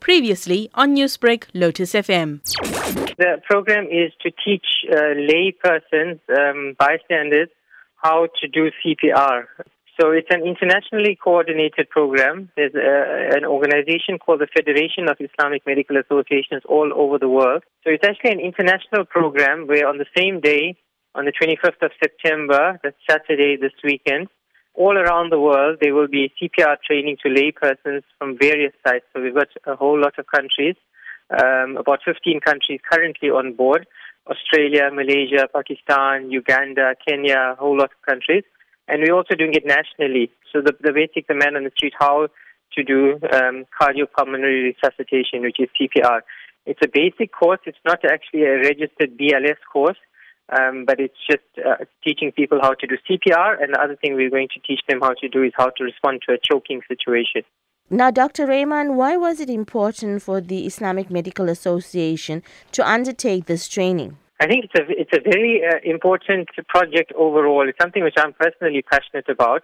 Previously on Newsbreak, Lotus FM. The program is to teach uh, lay persons, um, bystanders, how to do CPR. So it's an internationally coordinated program. There's a, an organization called the Federation of Islamic Medical Associations all over the world. So it's actually an international program where on the same day, on the 25th of September, that's Saturday this weekend, all around the world, there will be CPR training to laypersons from various sites. So we've got a whole lot of countries, um, about 15 countries currently on board. Australia, Malaysia, Pakistan, Uganda, Kenya, a whole lot of countries. And we're also doing it nationally. So the, the basic, the man on the street, how to do um, cardiopulmonary resuscitation, which is CPR. It's a basic course. It's not actually a registered BLS course. Um, but it's just uh, teaching people how to do CPR, and the other thing we're going to teach them how to do is how to respond to a choking situation. Now, Dr. Raiman, why was it important for the Islamic Medical Association to undertake this training? I think it's a it's a very uh, important project overall. It's something which I'm personally passionate about.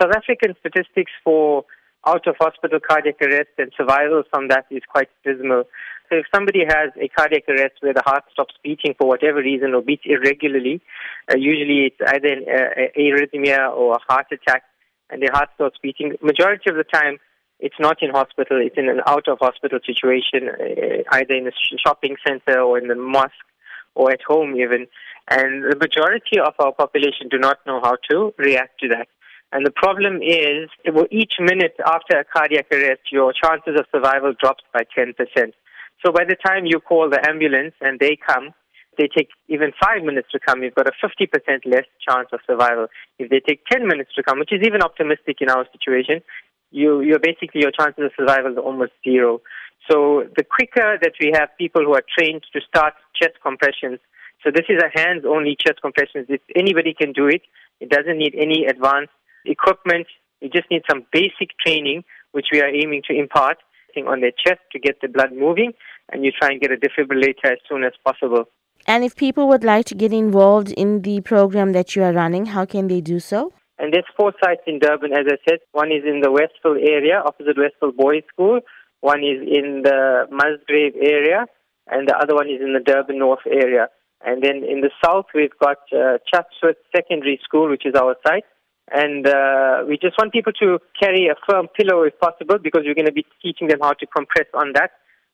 South African statistics for out of hospital cardiac arrest and survival from that is quite dismal. So if somebody has a cardiac arrest where the heart stops beating for whatever reason or beats irregularly, uh, usually it's either an uh, arrhythmia or a heart attack, and the heart stops beating. Majority of the time, it's not in hospital; it's in an out of hospital situation, uh, either in a shopping center or in the mosque or at home even. And the majority of our population do not know how to react to that. And the problem is, each minute after a cardiac arrest, your chances of survival drops by 10%. So by the time you call the ambulance and they come, they take even five minutes to come, you've got a 50% less chance of survival. If they take 10 minutes to come, which is even optimistic in our situation, you, you're basically, your chances of survival are almost zero. So the quicker that we have people who are trained to start chest compressions, so this is a hands-only chest compressions. If anybody can do it, it doesn't need any advanced equipment. It just needs some basic training, which we are aiming to impart on their chest to get the blood moving and you try and get a defibrillator as soon as possible. And if people would like to get involved in the program that you are running, how can they do so? And there's four sites in Durban, as I said. One is in the Westville area, opposite Westville Boys School. One is in the Musgrave area, and the other one is in the Durban North area. And then in the south, we've got uh, Chatsworth Secondary School, which is our site. And uh, we just want people to carry a firm pillow if possible because we're going to be teaching them how to compress on that.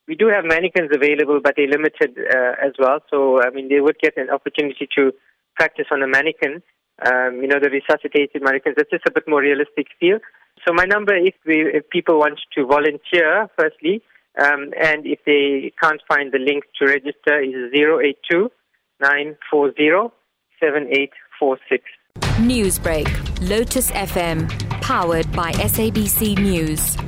We do have mannequins available, but they're limited uh, as well. So, I mean, they would get an opportunity to practice on a mannequin. Um, you know, the resuscitated mannequins. That's just a bit more realistic feel. So, my number, if, we, if people want to volunteer, firstly, um, and if they can't find the link to register, is 082 940 7846. Newsbreak, Lotus FM, powered by SABC News.